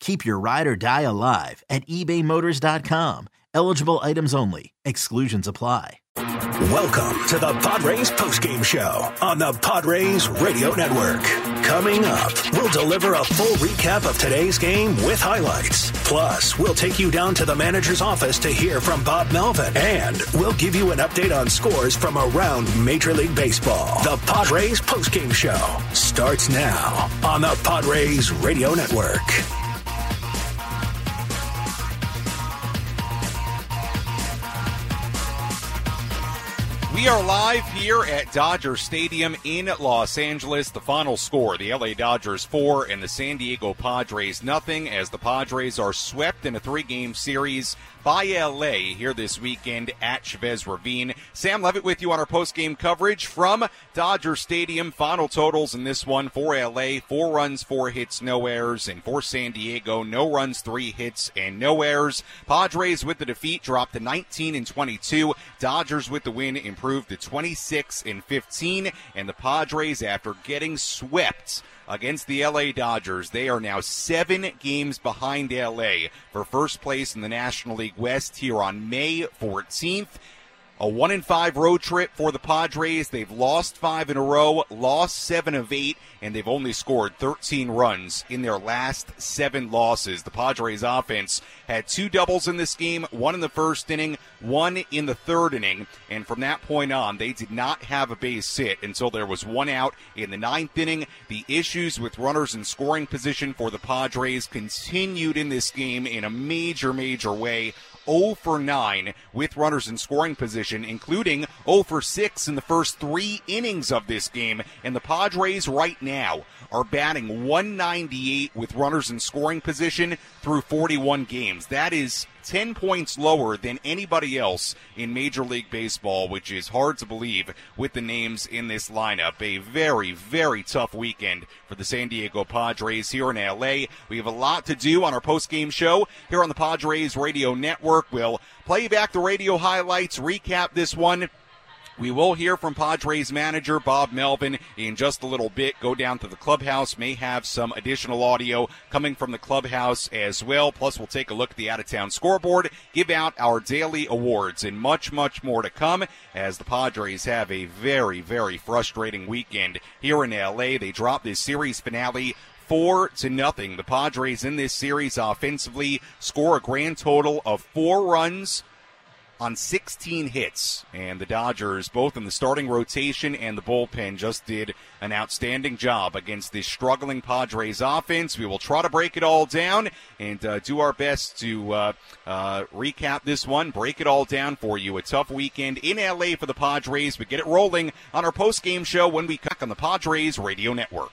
Keep your ride or die alive at ebaymotors.com. Eligible items only. Exclusions apply. Welcome to the Padres postgame show on the Padres Radio Network. Coming up, we'll deliver a full recap of today's game with highlights. Plus, we'll take you down to the manager's office to hear from Bob Melvin. And we'll give you an update on scores from around Major League Baseball. The Padres postgame show starts now on the Padres Radio Network. We are live here at Dodger Stadium in Los Angeles. The final score, the LA Dodgers 4 and the San Diego Padres nothing as the Padres are swept in a three-game series by LA here this weekend at Chavez Ravine. Sam Levitt with you on our post-game coverage from Dodger Stadium. Final totals in this one for LA, four runs, four hits, no errors, and for San Diego, no runs, three hits, and no errors. Padres with the defeat dropped to 19 and 22. Dodgers with the win improved to 26 and 15. And the Padres, after getting swept against the LA Dodgers. They are now seven games behind LA for first place in the National League West here on May 14th. A one in five road trip for the Padres. They've lost five in a row, lost seven of eight, and they've only scored 13 runs in their last seven losses. The Padres offense had two doubles in this game, one in the first inning, one in the third inning, and from that point on, they did not have a base hit until there was one out in the ninth inning. The issues with runners in scoring position for the Padres continued in this game in a major, major way. 0 for 9 with runners in scoring position, including 0 for 6 in the first three innings of this game. And the Padres right now are batting 198 with runners in scoring position through 41 games. That is 10 points lower than anybody else in Major League Baseball, which is hard to believe with the names in this lineup. A very, very tough weekend for the San Diego Padres here in LA. We have a lot to do on our post-game show here on the Padres Radio Network. We'll play back the radio highlights, recap this one we will hear from Padres manager Bob Melvin in just a little bit. Go down to the clubhouse, may have some additional audio coming from the clubhouse as well. Plus, we'll take a look at the out of town scoreboard, give out our daily awards, and much, much more to come as the Padres have a very, very frustrating weekend here in LA. They drop this series finale four to nothing. The Padres in this series offensively score a grand total of four runs on 16 hits. And the Dodgers, both in the starting rotation and the bullpen, just did an outstanding job against this struggling Padres offense. We will try to break it all down and uh, do our best to uh, uh, recap this one, break it all down for you. A tough weekend in LA for the Padres. We get it rolling on our post game show when we come on the Padres Radio Network.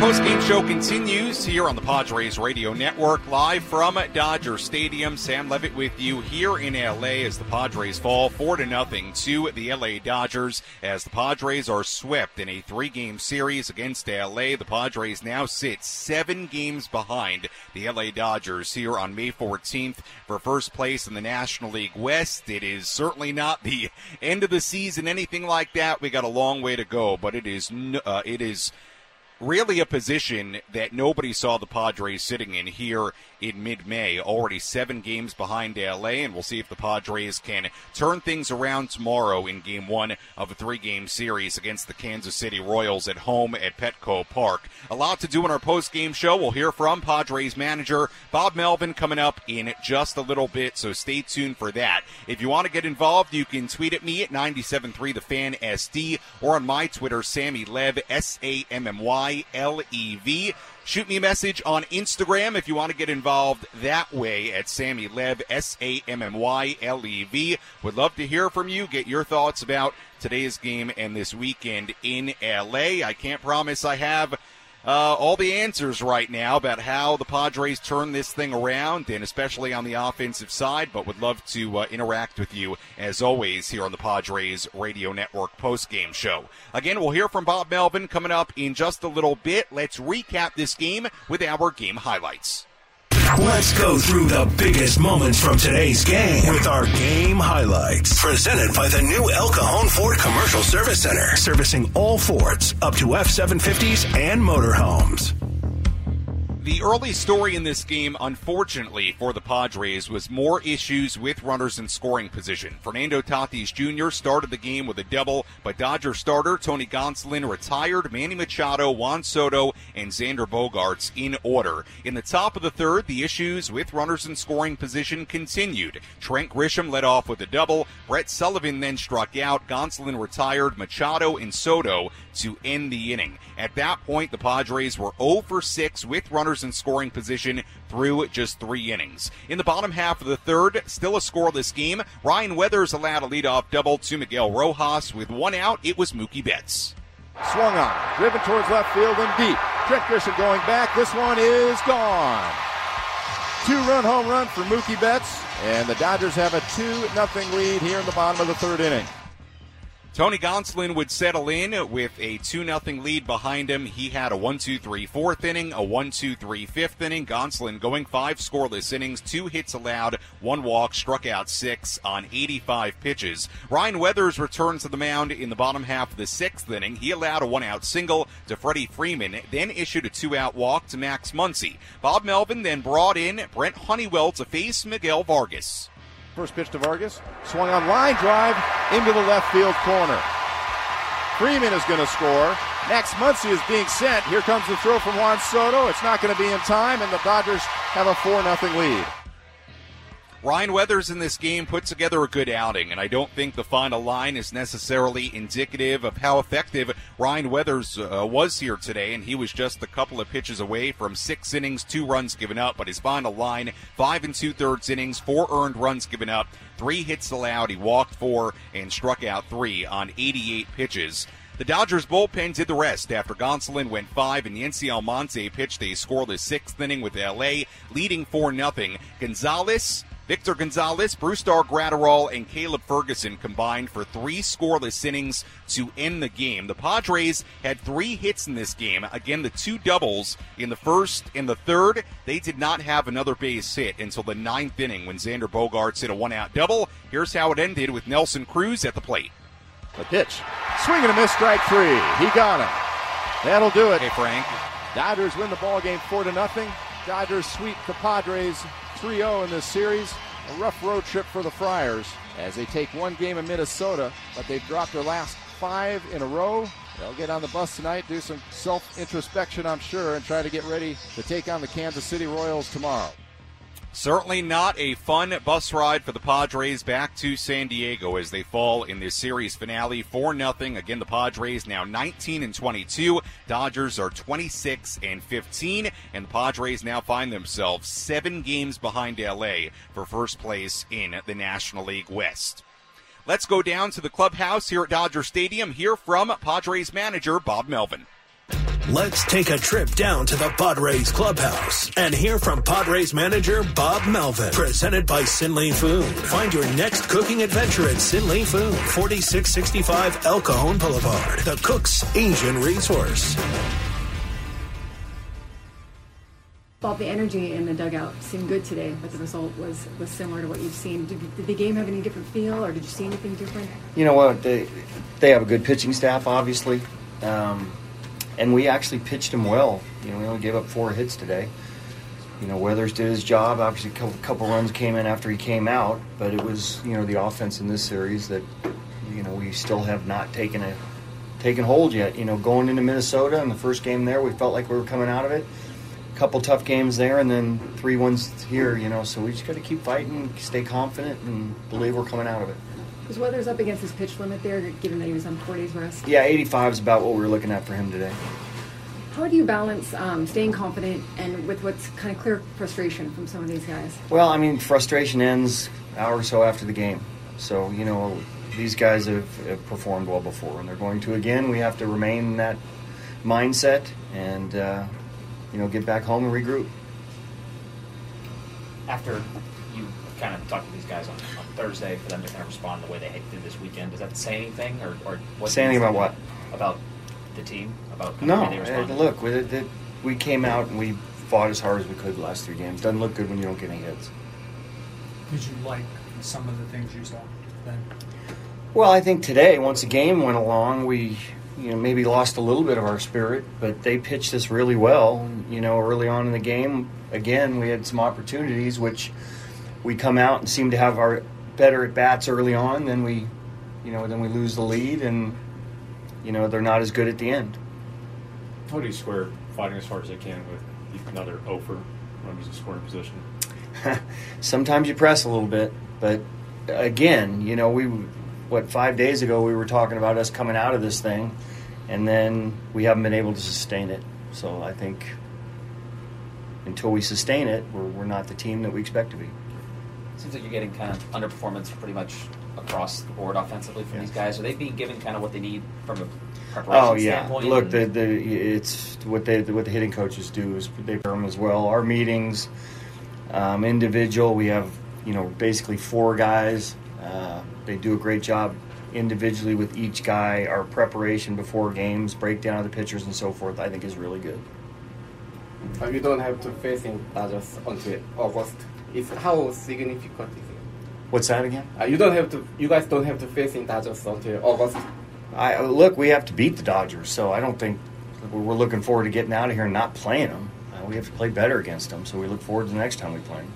Post-game show continues here on the Padres Radio Network, live from Dodger Stadium. Sam Levitt with you here in LA as the Padres fall four to nothing to the LA Dodgers. As the Padres are swept in a three-game series against LA, the Padres now sit seven games behind the LA Dodgers here on May 14th for first place in the National League West. It is certainly not the end of the season, anything like that. We got a long way to go, but it is uh, it is really a position that nobody saw the Padres sitting in here in mid May. Already seven games behind LA, and we'll see if the Padres can turn things around tomorrow in game one of a three game series against the Kansas City Royals at home at Petco Park. A lot to do in our post game show. We'll hear from Padres manager Bob Melvin coming up in just a little bit, so stay tuned for that. If you want to get involved, you can tweet at me at 973 The Fan SD or on my Twitter, Sammy Lev, S A M M Y L E V. Shoot me a message on Instagram if you want to get involved that way at Sammy Lev, S A M M Y L E V. Would love to hear from you. Get your thoughts about today's game and this weekend in LA. I can't promise I have uh, all the answers right now about how the Padres turn this thing around, and especially on the offensive side. But would love to uh, interact with you as always here on the Padres Radio Network post game show. Again, we'll hear from Bob Melvin coming up in just a little bit. Let's recap this game with our game highlights. Let's go through the biggest moments from today's game with our game highlights. Presented by the new El Cajon Ford Commercial Service Center, servicing all Fords up to F 750s and motorhomes. The early story in this game, unfortunately for the Padres, was more issues with runners in scoring position. Fernando Tatis Jr. started the game with a double, but Dodger starter Tony Gonsolin retired Manny Machado, Juan Soto, and Xander Bogaerts in order. In the top of the third, the issues with runners in scoring position continued. Trent Grisham led off with a double. Brett Sullivan then struck out. Gonsolin retired Machado and Soto to end the inning. At that point, the Padres were 0 for 6 with runners in scoring position through just three innings. In the bottom half of the third, still a scoreless game, Ryan Weathers allowed a leadoff double to Miguel Rojas. With one out, it was Mookie Betts. Swung on, driven towards left field and deep. Trent Grisham going back. This one is gone. Two run home run for Mookie Betts, and the Dodgers have a 2 0 lead here in the bottom of the third inning. Tony Gonsolin would settle in with a 2 0 lead behind him. He had a 1 2 3 fourth inning, a 1 2 3 fifth inning. Gonsolin going five scoreless innings, two hits allowed, one walk, struck out six on 85 pitches. Ryan Weathers returns to the mound in the bottom half of the sixth inning. He allowed a one out single to Freddie Freeman, then issued a two out walk to Max Muncy. Bob Melvin then brought in Brent Honeywell to face Miguel Vargas. First pitch to Vargas. Swung on line drive into the left field corner. Freeman is going to score. Max Muncy is being sent. Here comes the throw from Juan Soto. It's not going to be in time, and the Dodgers have a 4 0 lead. Ryan Weathers in this game put together a good outing, and I don't think the final line is necessarily indicative of how effective Ryan Weathers uh, was here today. And he was just a couple of pitches away from six innings, two runs given up. But his final line, five and two thirds innings, four earned runs given up, three hits allowed. He walked four and struck out three on 88 pitches. The Dodgers bullpen did the rest after Gonsolin went five and Yency Almonte pitched a scoreless sixth inning with LA, leading 4 0. Gonzalez Victor Gonzalez, Brusdar Graterol, and Caleb Ferguson combined for three scoreless innings to end the game. The Padres had three hits in this game. Again, the two doubles in the first and the third. They did not have another base hit until the ninth inning when Xander Bogaerts hit a one out double. Here's how it ended with Nelson Cruz at the plate. The pitch. Swing and a miss, strike three. He got him. That'll do it. Hey, Frank. Dodgers win the ball game four to nothing. Dodgers sweep the Padres 3 0 in this series. A rough road trip for the Friars as they take one game in Minnesota, but they've dropped their last five in a row. They'll get on the bus tonight, do some self introspection, I'm sure, and try to get ready to take on the Kansas City Royals tomorrow. Certainly not a fun bus ride for the Padres back to San Diego as they fall in this series finale 4 0. Again, the Padres now 19 and 22. Dodgers are 26 and 15. And the Padres now find themselves seven games behind LA for first place in the National League West. Let's go down to the clubhouse here at Dodger Stadium, hear from Padres manager Bob Melvin. Let's take a trip down to the Padres clubhouse and hear from Padres manager Bob Melvin. Presented by Sinley Food. Find your next cooking adventure at Sinley Food, 4665 El Cajon Boulevard, the Cook's Asian Resource. Bob, the energy in the dugout seemed good today, but the result was, was similar to what you've seen. Did, did the game have any different feel, or did you see anything different? You know what? They, they have a good pitching staff, obviously. Um, and we actually pitched him well. You know, we only gave up four hits today. You know, Weathers did his job. Obviously, a couple, couple runs came in after he came out, but it was you know the offense in this series that you know we still have not taken a taken hold yet. You know, going into Minnesota in the first game there, we felt like we were coming out of it. A couple tough games there, and then three ones here. You know, so we just got to keep fighting, stay confident, and believe we're coming out of it. Was Weathers up against his pitch limit there, given that he was on four days rest? Yeah, 85 is about what we were looking at for him today. How do you balance um, staying confident and with what's kind of clear frustration from some of these guys? Well, I mean, frustration ends hour or so after the game. So, you know, these guys have, have performed well before, and they're going to again. We have to remain in that mindset and, uh, you know, get back home and regroup. After you kind of talk to these guys on, on Thursday for them to kind of respond the way they did this weekend. Does that say anything, or, or what? Say anything about what? About the team? About no. Uh, look, we, it, we came out and we fought as hard as we could the last three games. Doesn't look good when you don't get any hits. Did you like some of the things you saw then? Well, I think today, once the game went along, we you know maybe lost a little bit of our spirit, but they pitched us really well. You know, early on in the game, again, we had some opportunities which we come out and seem to have our better at bats early on, then we, you know, then we lose the lead, and you know they're not as good at the end. How do you square fighting as hard as they can with another over when he's in scoring position? Sometimes you press a little bit, but again, you know, we what five days ago we were talking about us coming out of this thing, and then we haven't been able to sustain it. So I think until we sustain it, we're, we're not the team that we expect to be seems like you're getting kind of underperformance pretty much across the board offensively from these guys. Are they being given kind of what they need from a preparation oh, yeah. standpoint? Look, the, the, it's what they what the hitting coaches do is they prepare them as well. Our meetings, um, individual, we have you know basically four guys. Uh, they do a great job individually with each guy. Our preparation before games, breakdown of the pitchers, and so forth, I think is really good. You don't have to face in Dodgers until August is how significant is it? What's that again? Uh, you don't have to. You guys don't have to face in Dodgers until August. I look. We have to beat the Dodgers, so I don't think we're looking forward to getting out of here and not playing them. Uh, we have to play better against them, so we look forward to the next time we play them.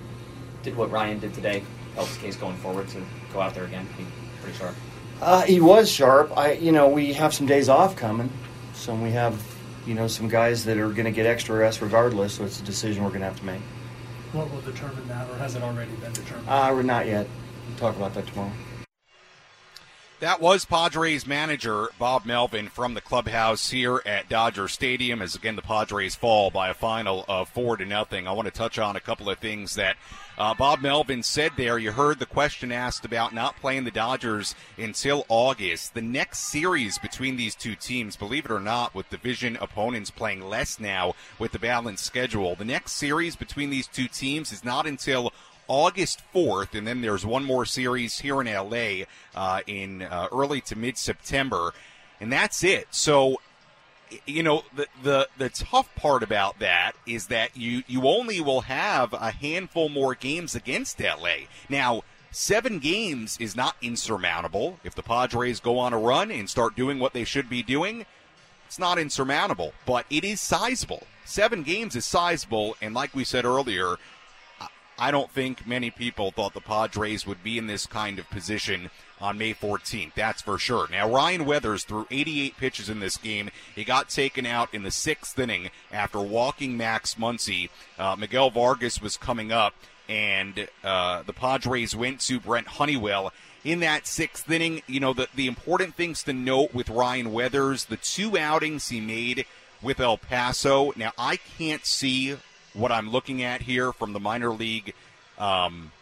Did what Ryan did today help his case going forward to go out there again? Be pretty sharp. Uh, he was sharp. I, you know, we have some days off coming, so we have, you know, some guys that are going to get extra rest regardless. So it's a decision we're going to have to make. What will determine that, or has it already been determined? Uh, we're not yet. We'll talk about that tomorrow. That was Padres manager Bob Melvin from the clubhouse here at Dodger Stadium as again the Padres fall by a final of four to nothing. I want to touch on a couple of things that uh, Bob Melvin said there. You heard the question asked about not playing the Dodgers until August. The next series between these two teams, believe it or not, with division opponents playing less now with the balanced schedule, the next series between these two teams is not until August 4th, and then there's one more series here in LA uh, in uh, early to mid September, and that's it. So, you know, the, the the tough part about that is that you you only will have a handful more games against LA. Now, seven games is not insurmountable. If the Padres go on a run and start doing what they should be doing, it's not insurmountable, but it is sizable. seven games is sizable, and like we said earlier, I don't think many people thought the Padres would be in this kind of position on May 14th. That's for sure. Now, Ryan Weathers threw 88 pitches in this game. He got taken out in the sixth inning after walking Max Muncy. Uh, Miguel Vargas was coming up, and uh, the Padres went to Brent Honeywell. In that sixth inning, you know, the, the important things to note with Ryan Weathers, the two outings he made with El Paso. Now, I can't see what I'm looking at here from the minor league um,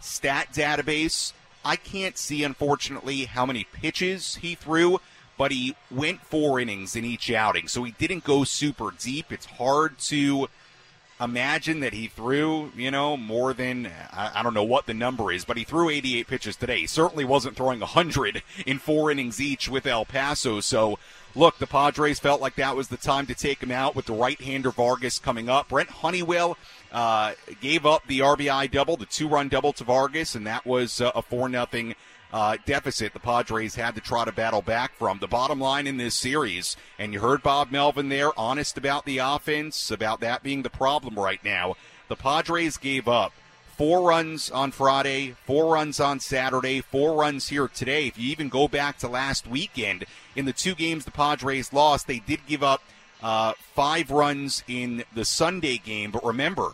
stat database. I can't see, unfortunately, how many pitches he threw, but he went four innings in each outing, so he didn't go super deep. It's hard to imagine that he threw, you know, more than, I, I, don't know what the number is, but he threw 88 pitches today. He certainly wasn't throwing 100 in four innings each with El Paso. So look, the Padres felt like that was the time to take him out with the right-hander Vargas coming up. Brent Honeywell uh, gave up the RBI double, the two-run double to Vargas, and that was uh, a four nothing uh, deficit the Padres had to try to battle back from. The bottom line in this series, and you heard Bob Melvin there, honest about the offense, about that being the problem right now. The Padres gave up Four runs on Friday, four runs on Saturday, four runs here today. If you even go back to last weekend, in the two games the Padres lost, they did give up uh, five runs in the Sunday game. But remember,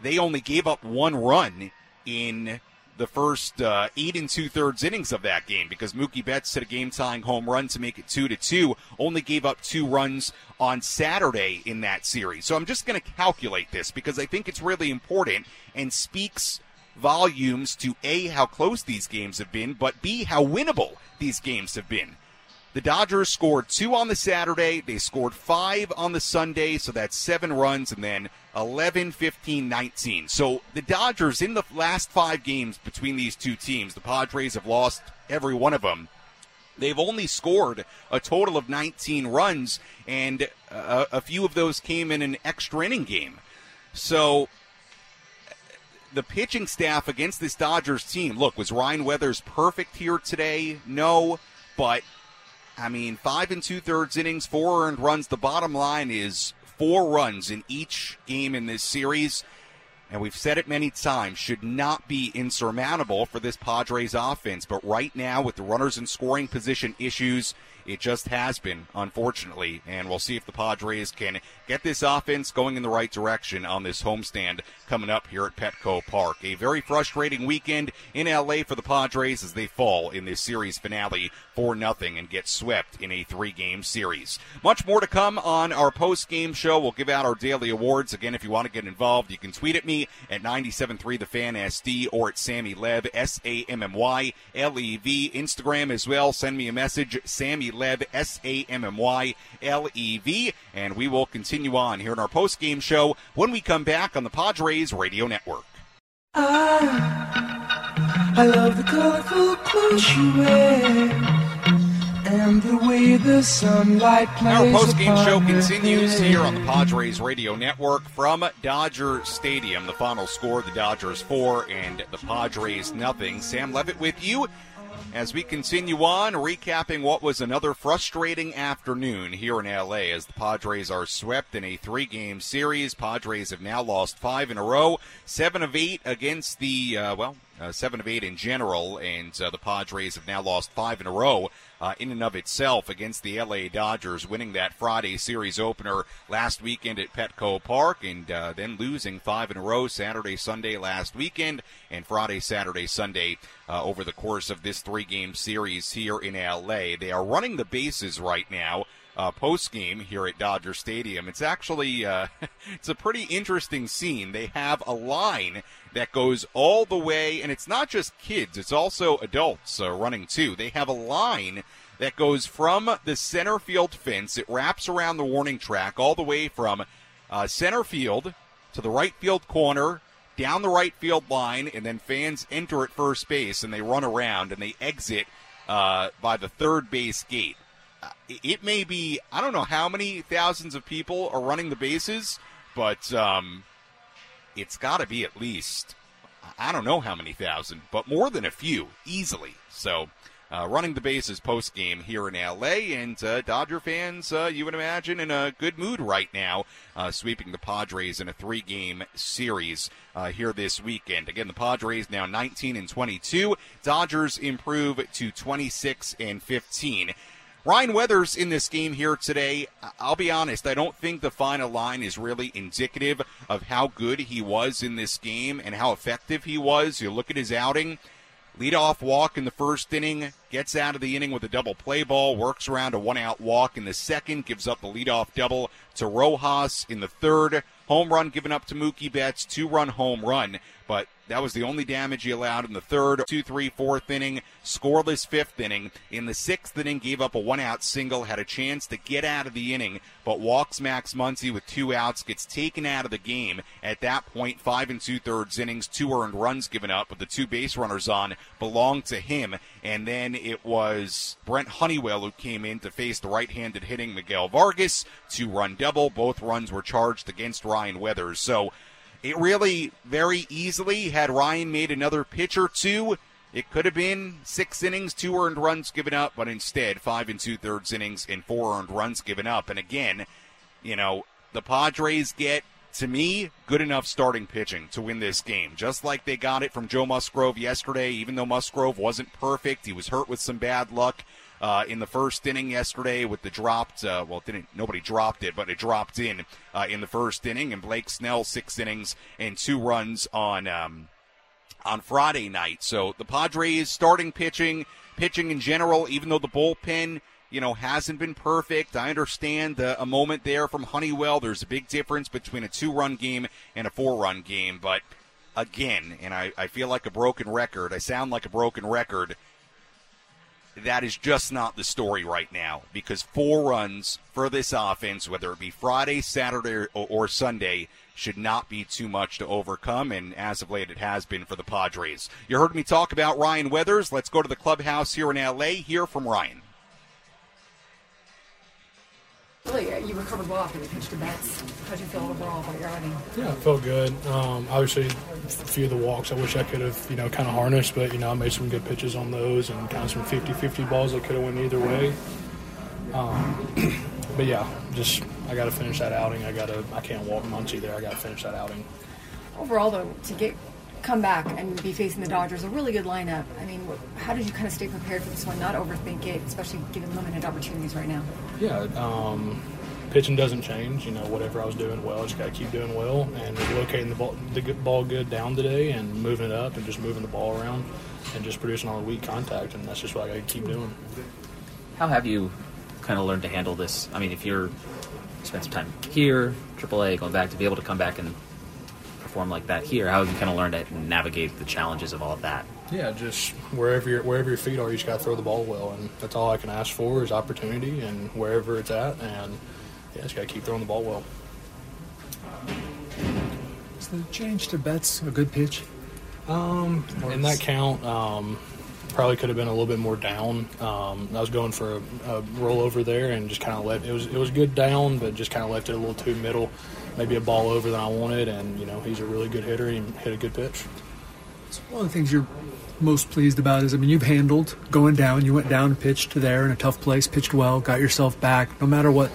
they only gave up one run in the first uh, eight and two thirds innings of that game because Mookie Betts hit a game tying home run to make it two to two. Only gave up two runs on Saturday in that series. So I'm just going to calculate this because I think it's really important and speaks volumes to A, how close these games have been, but B, how winnable these games have been. The Dodgers scored two on the Saturday. They scored five on the Sunday, so that's seven runs, and then 11, 15, 19. So the Dodgers, in the last five games between these two teams, the Padres have lost every one of them. They've only scored a total of 19 runs, and a, a few of those came in an extra inning game. So the pitching staff against this Dodgers team, look, was Ryan Weathers perfect here today? No, but I mean, five and two thirds innings, four earned runs. The bottom line is four runs in each game in this series. And we've said it many times, should not be insurmountable for this Padres offense. But right now, with the runners in scoring position issues, it just has been, unfortunately. And we'll see if the Padres can get this offense going in the right direction on this homestand coming up here at Petco Park. A very frustrating weekend in LA for the Padres as they fall in this series finale for nothing and get swept in a three game series. Much more to come on our post game show. We'll give out our daily awards. Again, if you want to get involved, you can tweet at me at 973 The Fan SD or at Sammy Lev, S A M M Y L E V. Instagram as well. Send me a message, Sammy Lev, S A M M Y L E V. And we will continue on here in our post game show when we come back on the Padres Radio Network. I, I love the colorful clothes you wear. And the way the sunlight plays Our post-game show continues here on the Padres Radio Network from Dodger Stadium. The final score: the Dodgers four and the Padres nothing. Sam Levitt with you as we continue on, recapping what was another frustrating afternoon here in LA as the Padres are swept in a three-game series. Padres have now lost five in a row, seven of eight against the uh, well. Uh, seven of eight in general, and uh, the Padres have now lost five in a row uh, in and of itself against the LA Dodgers, winning that Friday series opener last weekend at Petco Park, and uh, then losing five in a row Saturday, Sunday last weekend, and Friday, Saturday, Sunday uh, over the course of this three game series here in LA. They are running the bases right now uh, post game here at Dodger Stadium. It's actually uh, it's a pretty interesting scene. They have a line that goes all the way, and it's not just kids; it's also adults uh, running too. They have a line that goes from the center field fence. It wraps around the warning track all the way from uh, center field to the right field corner. Down the right field line, and then fans enter at first base and they run around and they exit uh, by the third base gate it may be I don't know how many thousands of people are running the bases, but um, it's got to be at least I don't know how many thousand, but more than a few easily. So uh, running the bases post game here in LA. And uh, Dodger fans, uh, you would imagine, in a good mood right now, uh, sweeping the Padres in a three game series uh, here this weekend. Again, the Padres now 19 and 22. Dodgers improve to 26 and 15. Ryan Weathers in this game here today, I'll be honest, I don't think the final line is really indicative of how good he was in this game and how effective he was. You look at his outing, leadoff walk in the first inning, gets out of the inning with a double play ball, works around a one out walk in the second, gives up the leadoff double to Rojas in the third, home run given up to Mookie Betts, two run home run. But that was the only damage he allowed in the third, two, three, fourth inning, scoreless fifth inning. In the sixth inning, gave up a one out single, had a chance to get out of the inning, but walks Max Muncy with two outs, gets taken out of the game. At that point, five and two thirds innings, two earned runs given up, but the two base runners on belonged to him. And then it was Brent Honeywell who came in to face the right handed hitting Miguel Vargas. Two run double. Both runs were charged against Ryan Weathers. So it really very easily had Ryan made another pitch or two. It could have been six innings, two earned runs given up, but instead five and two thirds innings and four earned runs given up. And again, you know, the Padres get to me, good enough starting pitching to win this game. Just like they got it from Joe Musgrove yesterday, even though Musgrove wasn't perfect, he was hurt with some bad luck. Uh, in the first inning yesterday with the dropped, uh, well, didn't nobody dropped it, but it dropped in uh, in the first inning, and Blake Snell six innings and two runs on um, on Friday night. So the Padres starting pitching, pitching in general, even though the bullpen you know, hasn't been perfect. I understand a moment there from Honeywell. There's a big difference between a two run game and a four run game. But again, and I, I feel like a broken record, I sound like a broken record. That is just not the story right now because four runs for this offense, whether it be Friday, Saturday, or, or Sunday, should not be too much to overcome, and as of late, it has been for the Padres. You heard me talk about Ryan Weathers. Let's go to the clubhouse here in LA. Hear from Ryan. Really, you recovered well after the pitch to Betts. How'd you feel overall about your outing? Yeah, it felt good. Um, obviously, a few of the walks I wish I could have, you know, kind of harnessed, but, you know, I made some good pitches on those and kind of some 50-50 balls that could have went either way. Um, but, yeah, just I got to finish that outing. I got to, I can't walk Muncy there. I got to finish that outing. Overall, though, to get come back and be facing the Dodgers, a really good lineup. I mean, how did you kind of stay prepared for this one, not overthink it, especially given limited opportunities right now? Yeah, um, pitching doesn't change. You know, whatever I was doing well, I just got to keep doing well and locating the ball, the ball good down today and moving it up and just moving the ball around and just producing all the weak contact, and that's just what I got to keep doing. How have you kind of learned to handle this? I mean, if you're spend some time here, AAA, going back to be able to come back and perform like that here, how have you kind of learned to navigate the challenges of all of that? Yeah, just wherever your wherever your feet are, you just got to throw the ball well, and that's all I can ask for is opportunity, and wherever it's at, and yeah, just got to keep throwing the ball well. Is the change to Betts a good pitch? Um, in that count, um, probably could have been a little bit more down. Um, I was going for a, a rollover there, and just kind of left. It was it was good down, but just kind of left it a little too middle, maybe a ball over than I wanted. And you know, he's a really good hitter. He hit a good pitch. One of the things you're most pleased about is, I mean, you've handled going down. You went down pitched to there in a tough place, pitched well, got yourself back. No matter what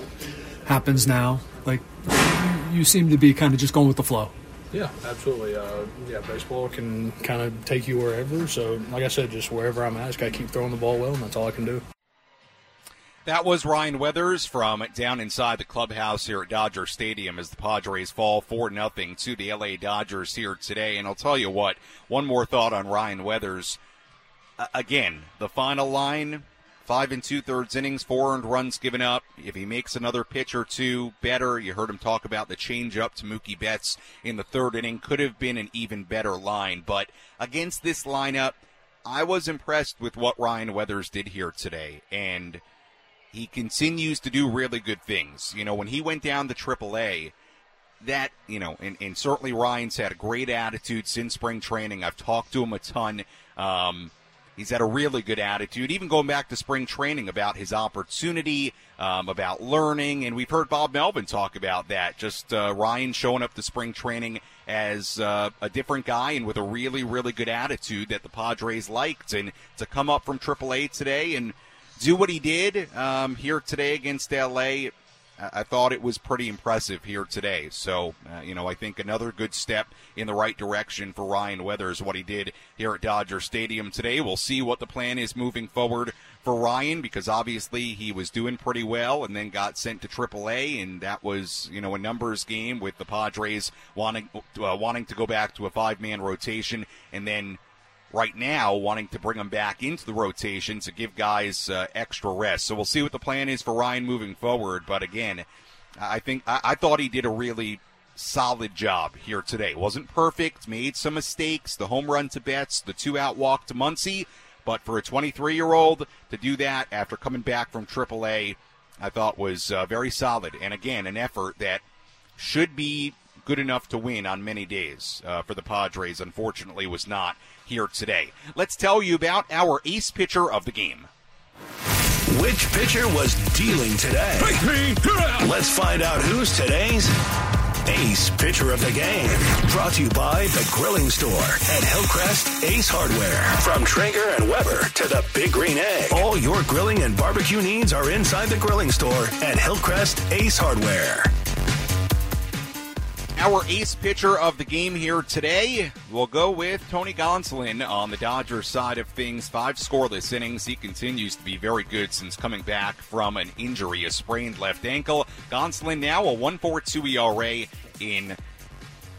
happens now, like you seem to be kind of just going with the flow. Yeah, absolutely. Uh, yeah, baseball can kind of take you wherever. So, like I said, just wherever I'm at, I just got to keep throwing the ball well, and that's all I can do. That was Ryan Weathers from down inside the clubhouse here at Dodger Stadium as the Padres fall 4 0 to the LA Dodgers here today. And I'll tell you what, one more thought on Ryan Weathers. Uh, again, the final line five and two thirds innings, four earned runs given up. If he makes another pitch or two better, you heard him talk about the change up to Mookie Betts in the third inning. Could have been an even better line. But against this lineup, I was impressed with what Ryan Weathers did here today. And he continues to do really good things. You know, when he went down to AAA, that, you know, and, and certainly Ryan's had a great attitude since spring training. I've talked to him a ton. Um, He's had a really good attitude, even going back to spring training about his opportunity, um, about learning. And we've heard Bob Melvin talk about that. Just uh, Ryan showing up to spring training as uh, a different guy and with a really, really good attitude that the Padres liked. And to come up from AAA today and do what he did um, here today against LA, I thought it was pretty impressive here today. So, uh, you know, I think another good step in the right direction for Ryan Weathers, what he did here at Dodger Stadium today. We'll see what the plan is moving forward for Ryan because obviously he was doing pretty well and then got sent to AAA, and that was, you know, a numbers game with the Padres wanting uh, wanting to go back to a five man rotation and then right now wanting to bring him back into the rotation to give guys uh, extra rest. So we'll see what the plan is for Ryan moving forward. But again, I think I, I thought he did a really solid job here today. Wasn't perfect, made some mistakes. The home run to Betts, the two out walk to Muncy. But for a 23 year old to do that after coming back from AAA, I thought was uh, very solid. And again, an effort that should be good enough to win on many days uh, for the Padres. Unfortunately, was not here today. Let's tell you about our ace pitcher of the game. Which pitcher was dealing today? Let's find out who's today's ace pitcher of the game. Brought to you by the Grilling Store at Hillcrest Ace Hardware. From Traeger and Weber to the Big Green Egg, all your grilling and barbecue needs are inside the Grilling Store at Hillcrest Ace Hardware. Our ace pitcher of the game here today will go with Tony Gonsolin on the Dodgers side of things. Five scoreless innings. He continues to be very good since coming back from an injury, a sprained left ankle. Gonsolin now a 1.42 ERA in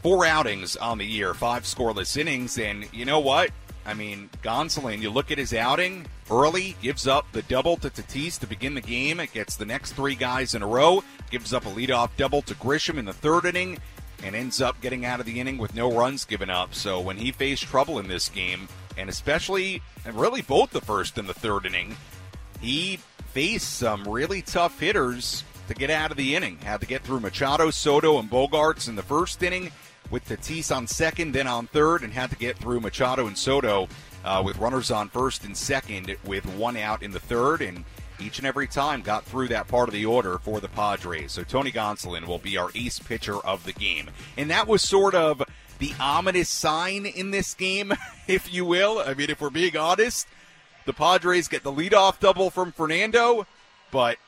four outings on the year, five scoreless innings. And you know what? I mean, Gonsolin, you look at his outing early, gives up the double to Tatis to begin the game. It gets the next three guys in a row, gives up a leadoff double to Grisham in the third inning, and ends up getting out of the inning with no runs given up. So when he faced trouble in this game, and especially, and really both the first and the third inning, he faced some really tough hitters to get out of the inning. Had to get through Machado, Soto, and Bogaerts in the first inning, with Tatis on second, then on third, and had to get through Machado and Soto uh, with runners on first and second with one out in the third. And each and every time got through that part of the order for the Padres. So Tony Gonsolin will be our ace pitcher of the game. And that was sort of the ominous sign in this game, if you will. I mean, if we're being honest, the Padres get the leadoff double from Fernando, but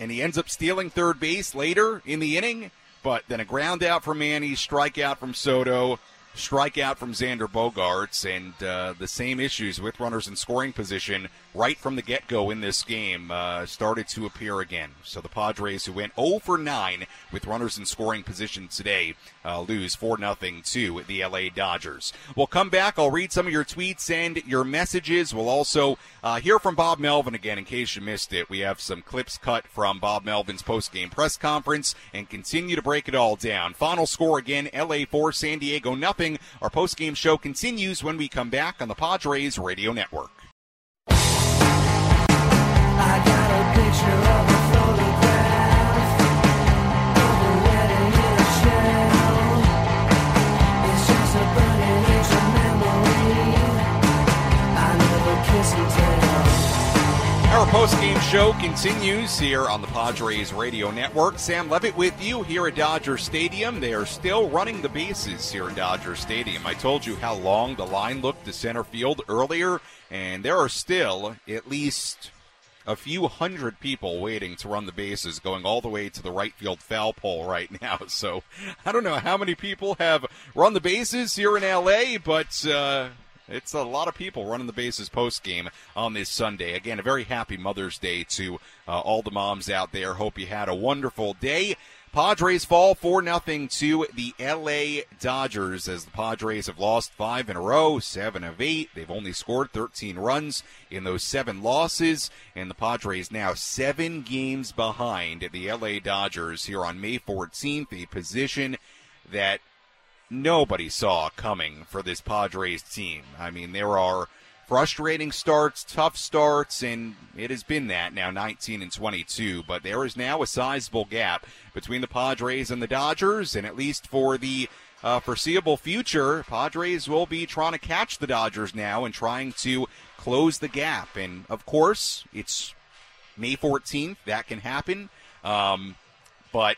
and he ends up stealing third base later in the inning, but then a ground out from Manny, strikeout from Soto, strikeout from Xander Bogaerts, and uh, the same issues with runners in scoring position right from the get go in this game uh, started to appear again. So the Padres, who went 0 for 9 with runners in scoring position today, uh, lose 4 0 to the LA Dodgers. We'll come back. I'll read some of your tweets and your messages. We'll also uh, hear from Bob Melvin again in case you missed it. We have some clips cut from Bob Melvin's post game press conference and continue to break it all down. Final score again LA 4, San Diego nothing. Our post game show continues when we come back on the Padres Radio Network. Post-game show continues here on the Padres Radio Network. Sam Levitt with you here at Dodger Stadium. They are still running the bases here at Dodger Stadium. I told you how long the line looked to center field earlier, and there are still at least a few hundred people waiting to run the bases, going all the way to the right field foul pole right now. So I don't know how many people have run the bases here in LA, but uh, it's a lot of people running the bases post game on this Sunday. Again, a very happy Mother's Day to uh, all the moms out there. Hope you had a wonderful day. Padres fall 4 0 to the LA Dodgers as the Padres have lost five in a row, seven of eight. They've only scored 13 runs in those seven losses, and the Padres now seven games behind the LA Dodgers here on May 14th, a position that nobody saw coming for this Padres team. I mean, there are frustrating starts, tough starts, and it has been that now 19 and 22. But there is now a sizable gap between the Padres and the Dodgers, and at least for the uh, foreseeable future, Padres will be trying to catch the Dodgers now and trying to close the gap. And of course, it's May 14th. That can happen. Um, but,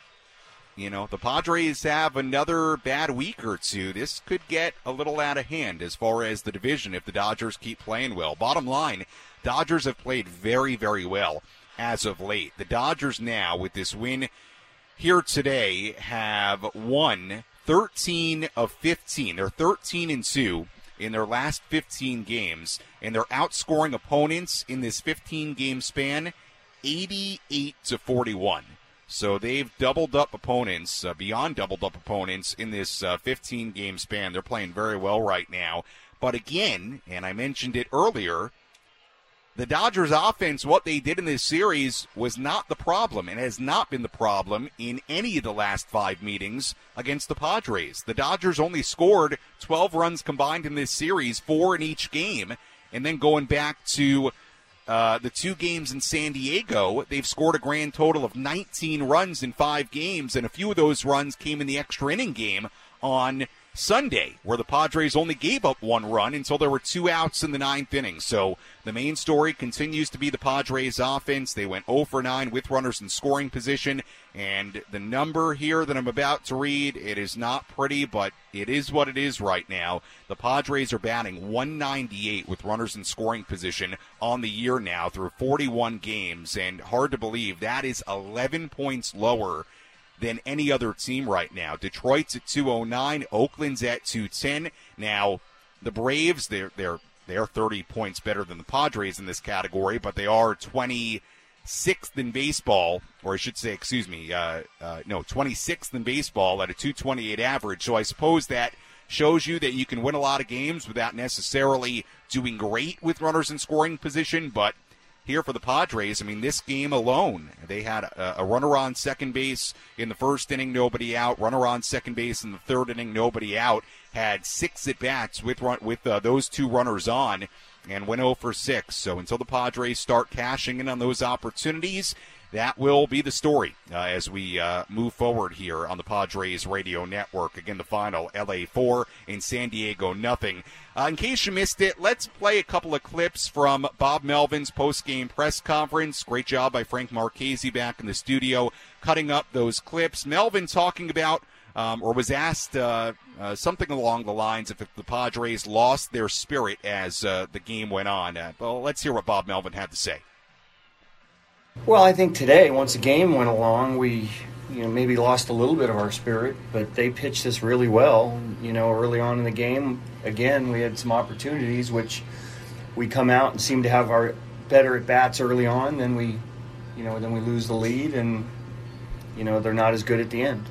you know, the Padres have another bad week or two. This could get a little out of hand as far as the division if the Dodgers keep playing well. Bottom line, Dodgers have played very, very well as of late. The Dodgers now, with this win here today, have won 13 of 15. They're 13 and 2 in their last 15 games, and they're outscoring opponents in this 15 game span 88 to 41. So they've doubled up opponents, uh, beyond doubled up opponents in this 15 uh, game span. They're playing very well right now. But again, and I mentioned it earlier, the Dodgers offense, what they did in this series was not the problem and has not been the problem in any of the last five meetings against the Padres. The Dodgers only scored 12 runs combined in this series, four in each game. And then going back to uh, the two games in San Diego, they've scored a grand total of 19 runs in five games, and a few of those runs came in the extra inning game on Sunday, where the Padres only gave up one run until there were two outs in the ninth inning. So the main story continues to be the Padres offense. They went 0 for 9 with runners in scoring position. And the number here that I'm about to read, it is not pretty, but it is what it is right now. The Padres are batting 198 with runners in scoring position on the year now through 41 games. And hard to believe that is 11 points lower than any other team right now. Detroit's at 209, Oakland's at 210. Now, the Braves, they're they're they're 30 points better than the Padres in this category, but they are 26th in baseball, or I should say, excuse me, uh, uh, no, 26th in baseball at a 228 average. So I suppose that shows you that you can win a lot of games without necessarily doing great with runners in scoring position, but here for the Padres. I mean, this game alone, they had a, a, runner on second base in the first inning, nobody out. Runner on second base in the third inning, nobody out. Had six at bats with with uh, those two runners on, and went 0 for six. So until the Padres start cashing in on those opportunities, that will be the story uh, as we uh, move forward here on the Padres radio network. Again, the final LA 4 in San Diego nothing. Uh, in case you missed it, let's play a couple of clips from Bob Melvin's post game press conference. Great job by Frank Marchese back in the studio cutting up those clips. Melvin talking about. Um, or was asked uh, uh, something along the lines of if the Padres lost their spirit as uh, the game went on. well, let's hear what Bob Melvin had to say. Well, I think today, once the game went along, we you know maybe lost a little bit of our spirit, but they pitched us really well. You know, early on in the game, again we had some opportunities which we come out and seem to have our better at bats early on. Then we, you know, then we lose the lead, and you know they're not as good at the end.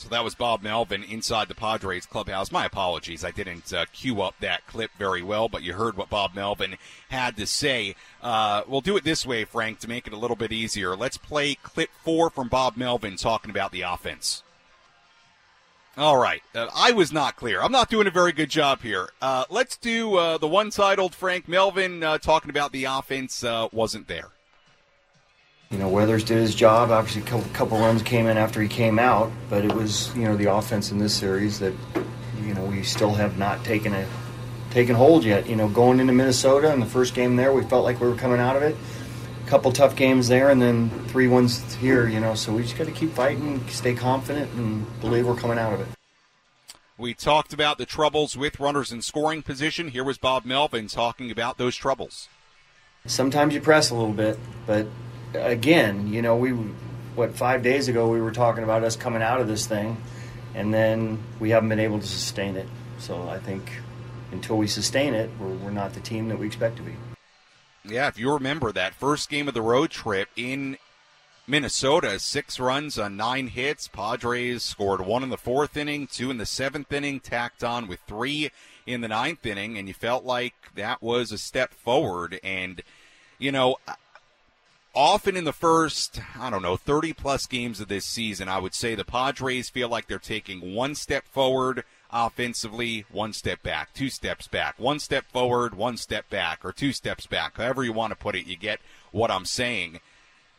So that was Bob Melvin inside the Padres clubhouse. My apologies, I didn't uh, cue up that clip very well, but you heard what Bob Melvin had to say. Uh, we'll do it this way, Frank, to make it a little bit easier. Let's play clip four from Bob Melvin talking about the offense. All right. Uh, I was not clear. I'm not doing a very good job here. Uh, let's do uh, the one titled Frank Melvin uh, talking about the offense wasn't there. You know, Weathers did his job. Obviously, a couple, couple runs came in after he came out, but it was you know the offense in this series that you know we still have not taken a taken hold yet. You know, going into Minnesota in the first game there, we felt like we were coming out of it. A couple tough games there, and then three ones here. You know, so we just got to keep fighting, stay confident, and believe we're coming out of it. We talked about the troubles with runners in scoring position. Here was Bob Melvin talking about those troubles. Sometimes you press a little bit, but again, you know, we what five days ago we were talking about us coming out of this thing, and then we haven't been able to sustain it. So I think until we sustain it, we're, we're not the team that we expect to be. Yeah, if you remember that first game of the road trip in Minnesota, six runs on nine hits. Padres scored one in the fourth inning, two in the seventh inning, tacked on with three in the ninth inning, and you felt like that was a step forward. And, you know, often in the first, I don't know, 30 plus games of this season, I would say the Padres feel like they're taking one step forward offensively, one step back, two steps back, one step forward, one step back, or two steps back. However you want to put it, you get what I'm saying.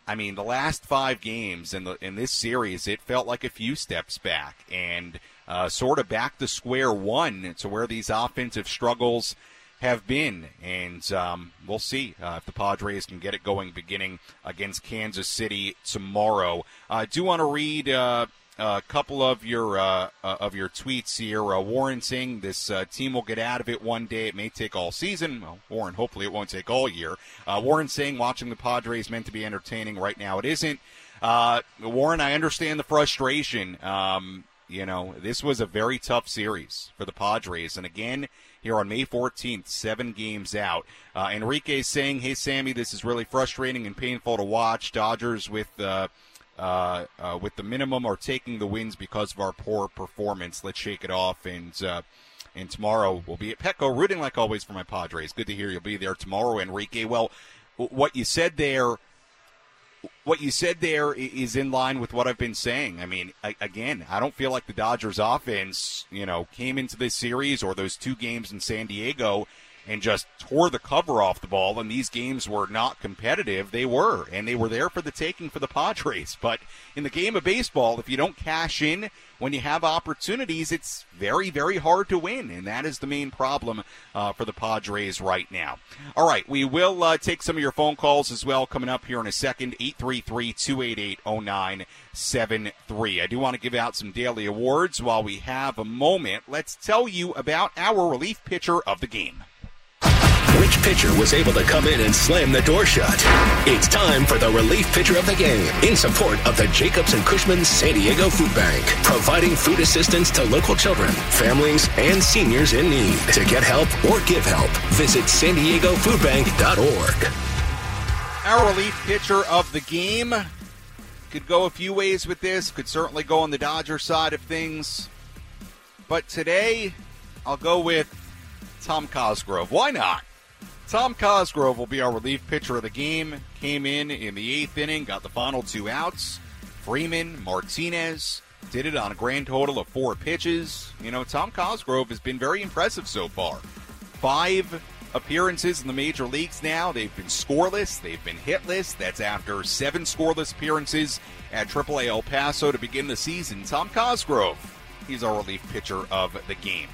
I mean, the last five games in the in this series, it felt like a few steps back and uh, sort of back to square one to where these offensive struggles have been. And um, we'll see uh, if the Padres can get it going beginning against Kansas City tomorrow. I do want to read. Uh, a couple of your uh, uh, of your tweets here. Uh, Warren saying this uh, team will get out of it one day. It may take all season. Well, Warren, hopefully it won't take all year. Uh, Warren saying watching the Padres meant to be entertaining. Right now, it isn't. Uh, Warren, I understand the frustration. Um, you know, this was a very tough series for the Padres, and again. Here on May 14th, seven games out. Enrique saying, "Hey Sammy, this is really frustrating and painful to watch. Dodgers with uh, uh, with the minimum are taking the wins because of our poor performance. Let's shake it off and. Uh, and tomorrow we'll be at Petco, rooting like always for my Padres. Good to hear you'll be there tomorrow, Enrique. Well, what you said there, what you said there is in line with what I've been saying. I mean, again, I don't feel like the Dodgers offense, you know, came into this series or those two games in San Diego and just tore the cover off the ball. And these games were not competitive. They were, and they were there for the taking for the Padres. But in the game of baseball, if you don't cash in when you have opportunities, it's very, very hard to win. And that is the main problem uh, for the Padres right now. All right, we will uh, take some of your phone calls as well coming up here in a second 833 288 0973. I do want to give out some daily awards while we have a moment. Let's tell you about our relief pitcher of the game. Which pitcher was able to come in and slam the door shut? It's time for the relief pitcher of the game in support of the Jacobs and Cushman San Diego Food Bank, providing food assistance to local children, families, and seniors in need. To get help or give help, visit san diego. Our relief pitcher of the game could go a few ways with this, could certainly go on the Dodger side of things. But today, I'll go with Tom Cosgrove. Why not? Tom Cosgrove will be our relief pitcher of the game. Came in in the eighth inning, got the final two outs. Freeman, Martinez did it on a grand total of four pitches. You know, Tom Cosgrove has been very impressive so far. Five appearances in the major leagues now. They've been scoreless, they've been hitless. That's after seven scoreless appearances at AAA El Paso to begin the season. Tom Cosgrove, he's our relief pitcher of the game.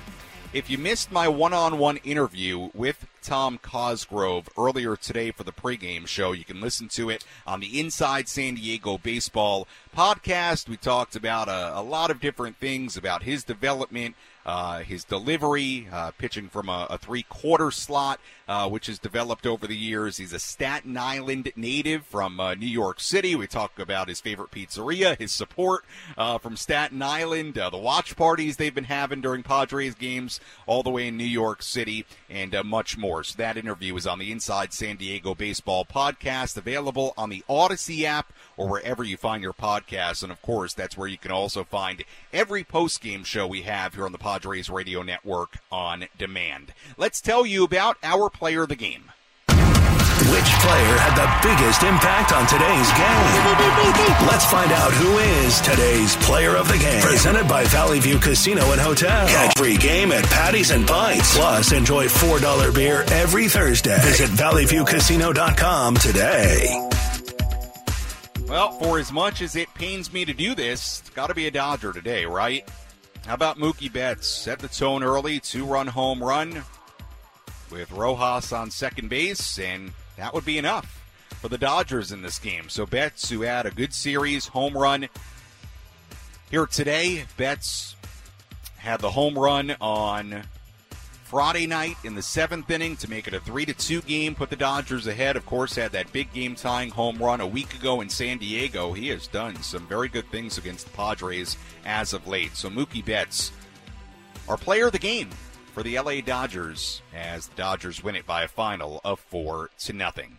If you missed my one on one interview with Tom Cosgrove earlier today for the pregame show, you can listen to it on the Inside San Diego Baseball podcast. We talked about a, a lot of different things about his development, uh, his delivery, uh, pitching from a, a three quarter slot, uh, which has developed over the years. He's a Staten Island native from uh, New York City. We talk about his favorite pizzeria, his support uh, from Staten Island, the watch parties they've been having during Padres games all the way in New York City, and much more. So that interview is on the Inside San Diego Baseball podcast, available on the Audacy app or wherever you find your podcasts. And of course, that's where you can also find every post game show we have here on the Padres Radio Network on demand. Let's tell you about our player of the game. Which player had the biggest impact on today's game? Let's find out who is today's player of the game. Presented by Valley View Casino and Hotel. Catch free game at Patties and Pints. Plus, enjoy $4 beer every Thursday. Visit valleyviewcasino.com today. Well, for as much as it pains me to do this, it's got to be a Dodger today, right? How about Mookie Betts? Set the tone early, two run home run with Rojas on second base, and that would be enough for the Dodgers in this game. So Betts, who had a good series, home run here today. Betts had the home run on Friday night in the seventh inning to make it a three to two game, put the Dodgers ahead. Of course, had that big game tying home run a week ago in San Diego. He has done some very good things against the Padres as of late. So Mookie Betts, our player of the game for the LA Dodgers, as the Dodgers win it by a final of four to nothing.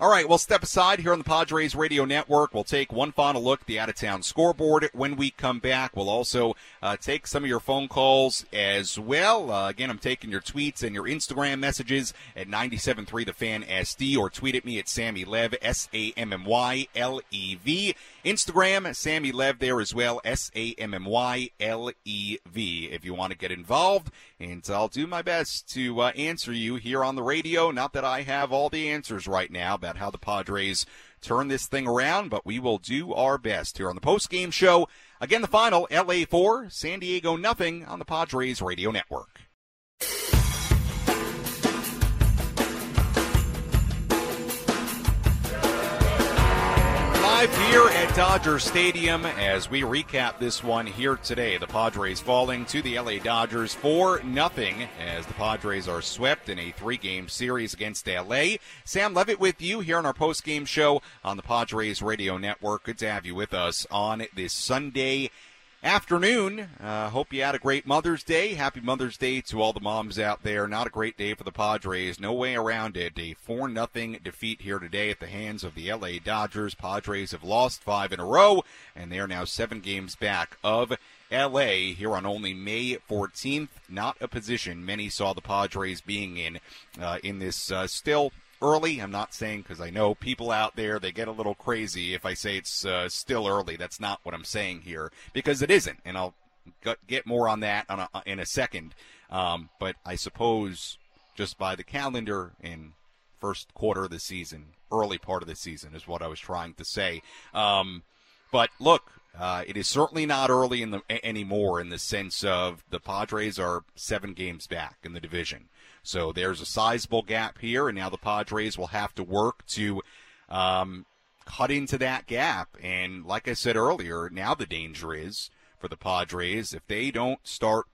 All right, we'll step aside here on the Padres Radio Network. We'll take one final look at the out of town scoreboard when we come back. We'll also uh, take some of your phone calls as well. Uh, again, I'm taking your tweets and your Instagram messages at 97.3 The Fan SD or tweet at me at Sammy Lev, S A M M Y L E V. Instagram, Sammy Lev there as well, S A M M Y L E V. If you want to get involved, and I'll do my best to uh, answer you here on the radio. Not that I have all the answers right now about how the Padres turn this thing around, but we will do our best here on the post game show. Again, the final LA 4, San Diego nothing on the Padres Radio Network. Live here at Dodger Stadium as we recap this one here today. The Padres falling to the LA Dodgers for nothing as the Padres are swept in a three-game series against LA. Sam Levitt with you here on our post-game show on the Padres Radio Network. Good to have you with us on this Sunday afternoon. Uh, hope you had a great Mother's Day. Happy Mother's Day to all the moms out there. Not a great day for the Padres. No way around it. A 4 nothing defeat here today at the hands of the LA Dodgers. Padres have lost five in a row, and they are now seven games back of LA here on only May 14th. Not a position many saw the Padres being in uh, in this uh, still early. I'm not saying because I know people out there they get a little crazy if I say it's uh, still early. That's not what I'm saying here because it isn't, and I'll get more on that on a, in a second. Um, but I suppose just by the calendar in first quarter of the season, early part of the season is what I was trying to say. Um, but look, uh, it is certainly not early in the anymore in the sense of the Padres are seven games back in the division. So there's a sizable gap here, and now the Padres will have to work to um, cut into that gap. And like I said earlier, now the danger is for the Padres if they don't start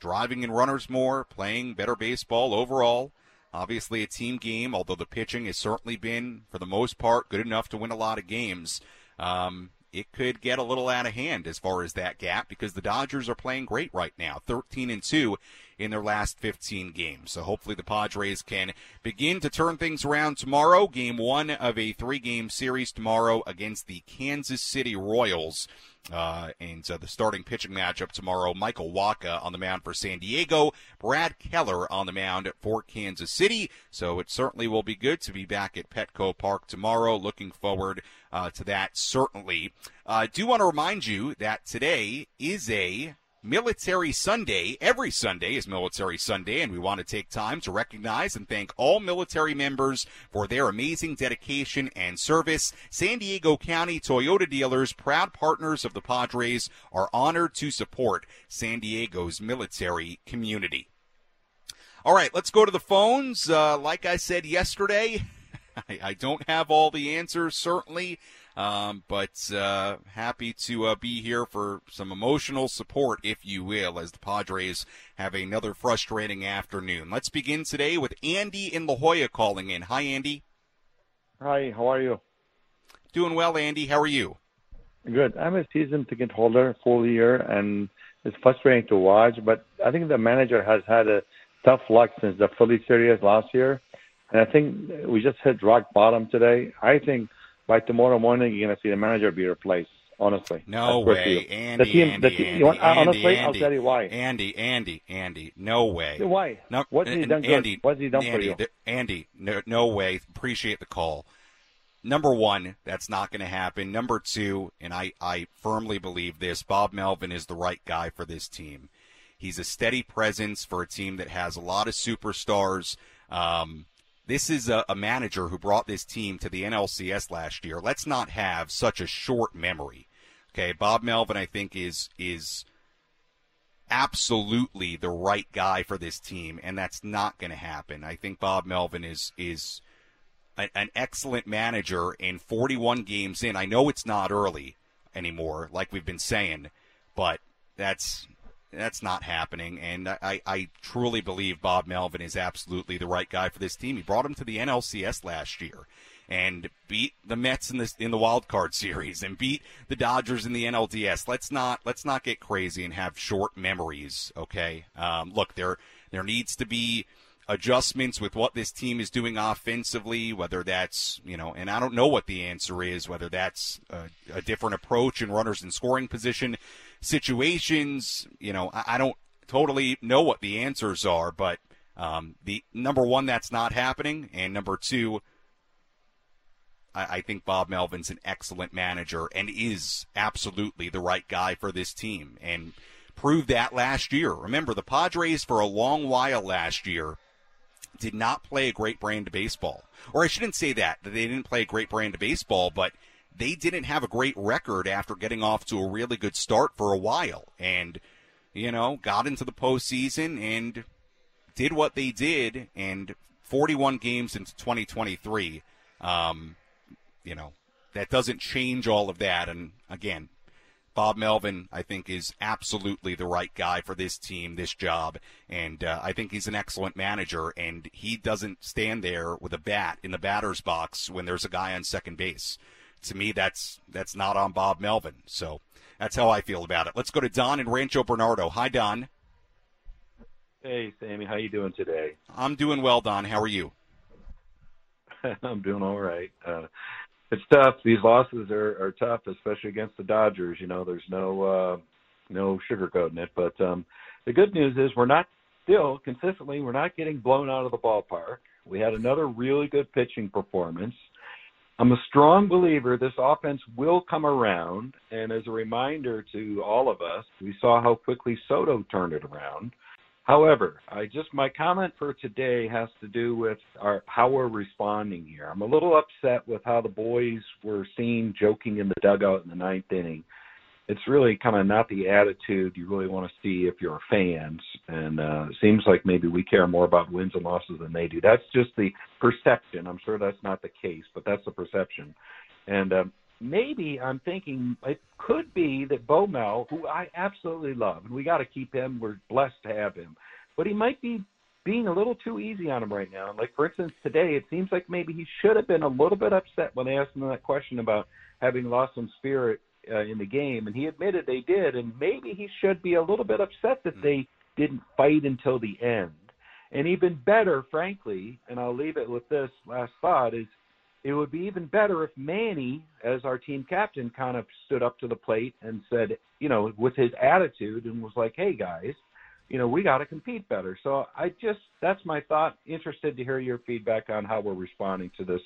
driving in runners more, playing better baseball overall. Obviously, a team game, although the pitching has certainly been, for the most part, good enough to win a lot of games. Um, it could get a little out of hand as far as that gap because the Dodgers are playing great right now, 13 and 2 in their last 15 games. So hopefully the Padres can begin to turn things around tomorrow. Game one of a three game series tomorrow against the Kansas City Royals. Uh, and uh, the starting pitching matchup tomorrow, Michael Wacha on the mound for San Diego, Brad Keller on the mound for Kansas City. So it certainly will be good to be back at Petco Park tomorrow. Looking forward uh, to that, certainly. I do want to remind you that today is a Military Sunday. Every Sunday is Military Sunday, and we want to take time to recognize and thank all military members for their amazing dedication and service. San Diego County Toyota dealers, proud partners of the Padres, are honored to support San Diego's military community. All right, let's go to the phones. Uh, like I said yesterday, I, I don't have all the answers, certainly. Um, but uh, happy to uh, be here for some emotional support, if you will, as the Padres have another frustrating afternoon. Let's begin today with Andy in La Jolla calling in. Hi, Andy. Hi, how are you? Doing well, Andy. How are you? Good. I'm a season ticket holder, full year, and it's frustrating to watch. But I think the manager has had a tough luck since the Philly series last year, and I think we just hit rock bottom today. I think by tomorrow morning you're gonna see the manager be replaced. Honestly, No way, what I feel. Andy. The team, Andy, the team, Andy, you want, Andy, honestly, Andy, I'll tell you why. Andy, Andy, Andy. No way. Why? No, What's he done good? Andy, What's he done for Andy, you? th- Andy, no, no way. Appreciate the call. Number one, that's not going to happen. Number two, and I, I firmly believe this, Bob Melvin is the right guy for this team. He's a steady presence for a team that has a lot of superstars. Um, this is a, a manager who brought this team to the NLCS last year. Let's not have such a short memory. Okay, Bob Melvin, I think is is absolutely the right guy for this team, and that's not going to happen. I think Bob Melvin is is an, an excellent manager in 41 games in. I know it's not early anymore, like we've been saying, but that's that's not happening. And I, I truly believe Bob Melvin is absolutely the right guy for this team. He brought him to the NLCS last year and beat the Mets in the in the wild card series and beat the Dodgers in the NLDS. Let's not let's not get crazy and have short memories. Okay, um, look there there needs to be adjustments with what this team is doing offensively, whether that's, you know, and I don't know what the answer is, whether that's a, a different approach in runners in scoring position situations. You know, I, I don't totally know what the answers are, but um, the number one, that's not happening, and number two, I, I think Bob Melvin's an excellent manager and is absolutely the right guy for this team, and proved that last year. Remember, the Padres for a long while last year did not play a great brand of baseball. Or I shouldn't say that, that they didn't play a great brand of baseball, but they didn't have a great record after getting off to a really good start for a while. And, you know, got into the postseason and did what they did. And 41 games into 2023, um, you know, that doesn't change all of that. And again, Bob Melvin, I think, is absolutely the right guy for this team, this job, and uh, I think he's an excellent manager. And he doesn't stand there with a bat in the batter's box when there's a guy on second base. To me, that's that's not on Bob Melvin. So that's how I feel about it. Let's go to Don in Rancho Bernardo. Hi, Don. Hey, Sammy, how you doing today? I'm doing well, Don. How are you? I'm doing all right. Uh, it's tough. These losses are, are tough, especially against the Dodgers. You know, there's no uh, no sugarcoating it. But um, the good news is we're not still consistently. We're not getting blown out of the ballpark. We had another really good pitching performance. I'm a strong believer this offense will come around. And as a reminder to all of us, we saw how quickly Soto turned it around. However, I just my comment for today has to do with our how we're responding here. I'm a little upset with how the boys were seen joking in the dugout in the ninth inning. It's really kind of not the attitude you really want to see if you're fans, and uh, it seems like maybe we care more about wins and losses than they do. That's just the perception. I'm sure that's not the case, but that's the perception. And um, maybe I'm thinking it could be that Bo Mel, who I absolutely love, and we got to keep him. We're blessed to have him, but he might be being a little too easy on him right now. Like for instance, today it seems like maybe he should have been a little bit upset when they asked him that question about having lost some spirit uh, in the game, and he admitted they did, and maybe he should be a little bit upset that they didn't fight until the end. And even better, frankly, and I'll leave it with this last thought is it would be even better if Manny, as our team captain, kind of stood up to the plate and said, you know, with his attitude and was like, hey guys, you know, we got to compete better. So I just, that's my thought. Interested to hear your feedback on how we're responding to this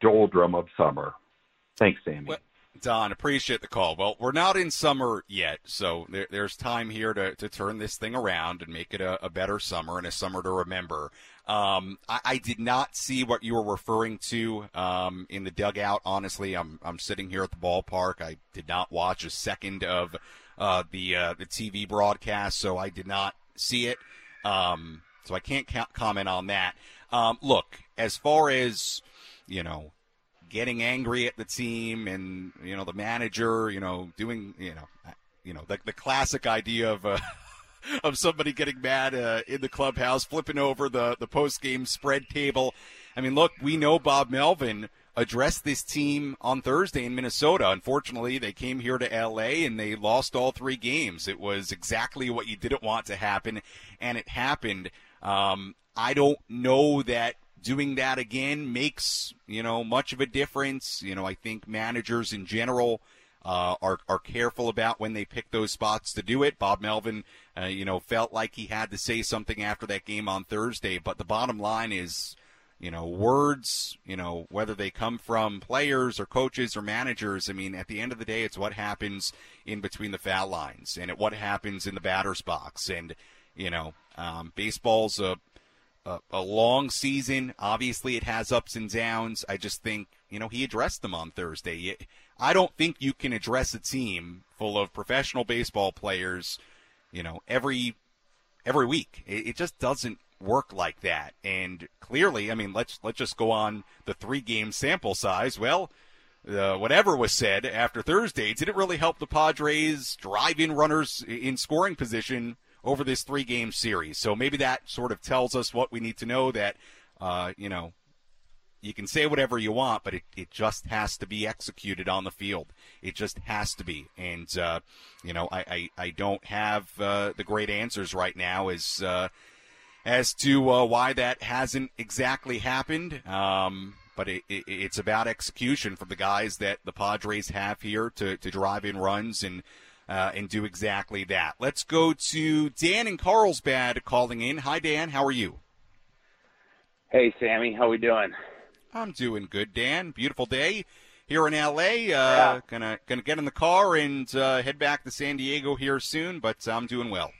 doldrum of summer. Thanks, Sammy. Well, Don, appreciate the call. Well, we're not in summer yet, so there, there's time here to, to turn this thing around and make it a, a better summer and a summer to remember. Um, I, I, did not see what you were referring to um, in the dugout. Honestly, I'm I'm sitting here at the ballpark. I did not watch a second of uh, the uh, the TV broadcast, so I did not see it. Um, so I can't ca- comment on that. Um, look, as far as you know, getting angry at the team and you know the manager, you know, doing you know, you know the the classic idea of. Uh, of somebody getting mad uh, in the clubhouse, flipping over the, the post game spread table. I mean, look, we know Bob Melvin addressed this team on Thursday in Minnesota. Unfortunately, they came here to LA and they lost all three games. It was exactly what you didn't want to happen, and it happened. Um, I don't know that doing that again makes you know much of a difference. You know, I think managers in general uh, are are careful about when they pick those spots to do it. Bob Melvin, uh, you know, felt like he had to say something after that game on Thursday. But the bottom line is, you know, words, you know, whether they come from players or coaches or managers. I mean, at the end of the day, it's what happens in between the foul lines and what happens in the batter's box. And you know, um, baseball's a a, a long season. Obviously, it has ups and downs. I just think you know he addressed them on Thursday. I don't think you can address a team full of professional baseball players, you know, every every week. It, it just doesn't work like that. And clearly, I mean, let's let's just go on the three game sample size. Well, uh, whatever was said after Thursday didn't really help the Padres drive in runners in scoring position over this three game series. So maybe that sort of tells us what we need to know that, uh, you know, you can say whatever you want, but it, it just has to be executed on the field. It just has to be. And, uh, you know, I, I, I don't have uh, the great answers right now as, uh, as to uh, why that hasn't exactly happened. Um, but it, it, it's about execution from the guys that the Padres have here to, to drive in runs and uh, and do exactly that. Let's go to Dan in Carlsbad calling in. Hi, Dan. How are you? Hey, Sammy. How we doing? I'm doing good, Dan. Beautiful day here in LA. Uh, yeah. Gonna gonna get in the car and uh, head back to San Diego here soon, but I'm doing well.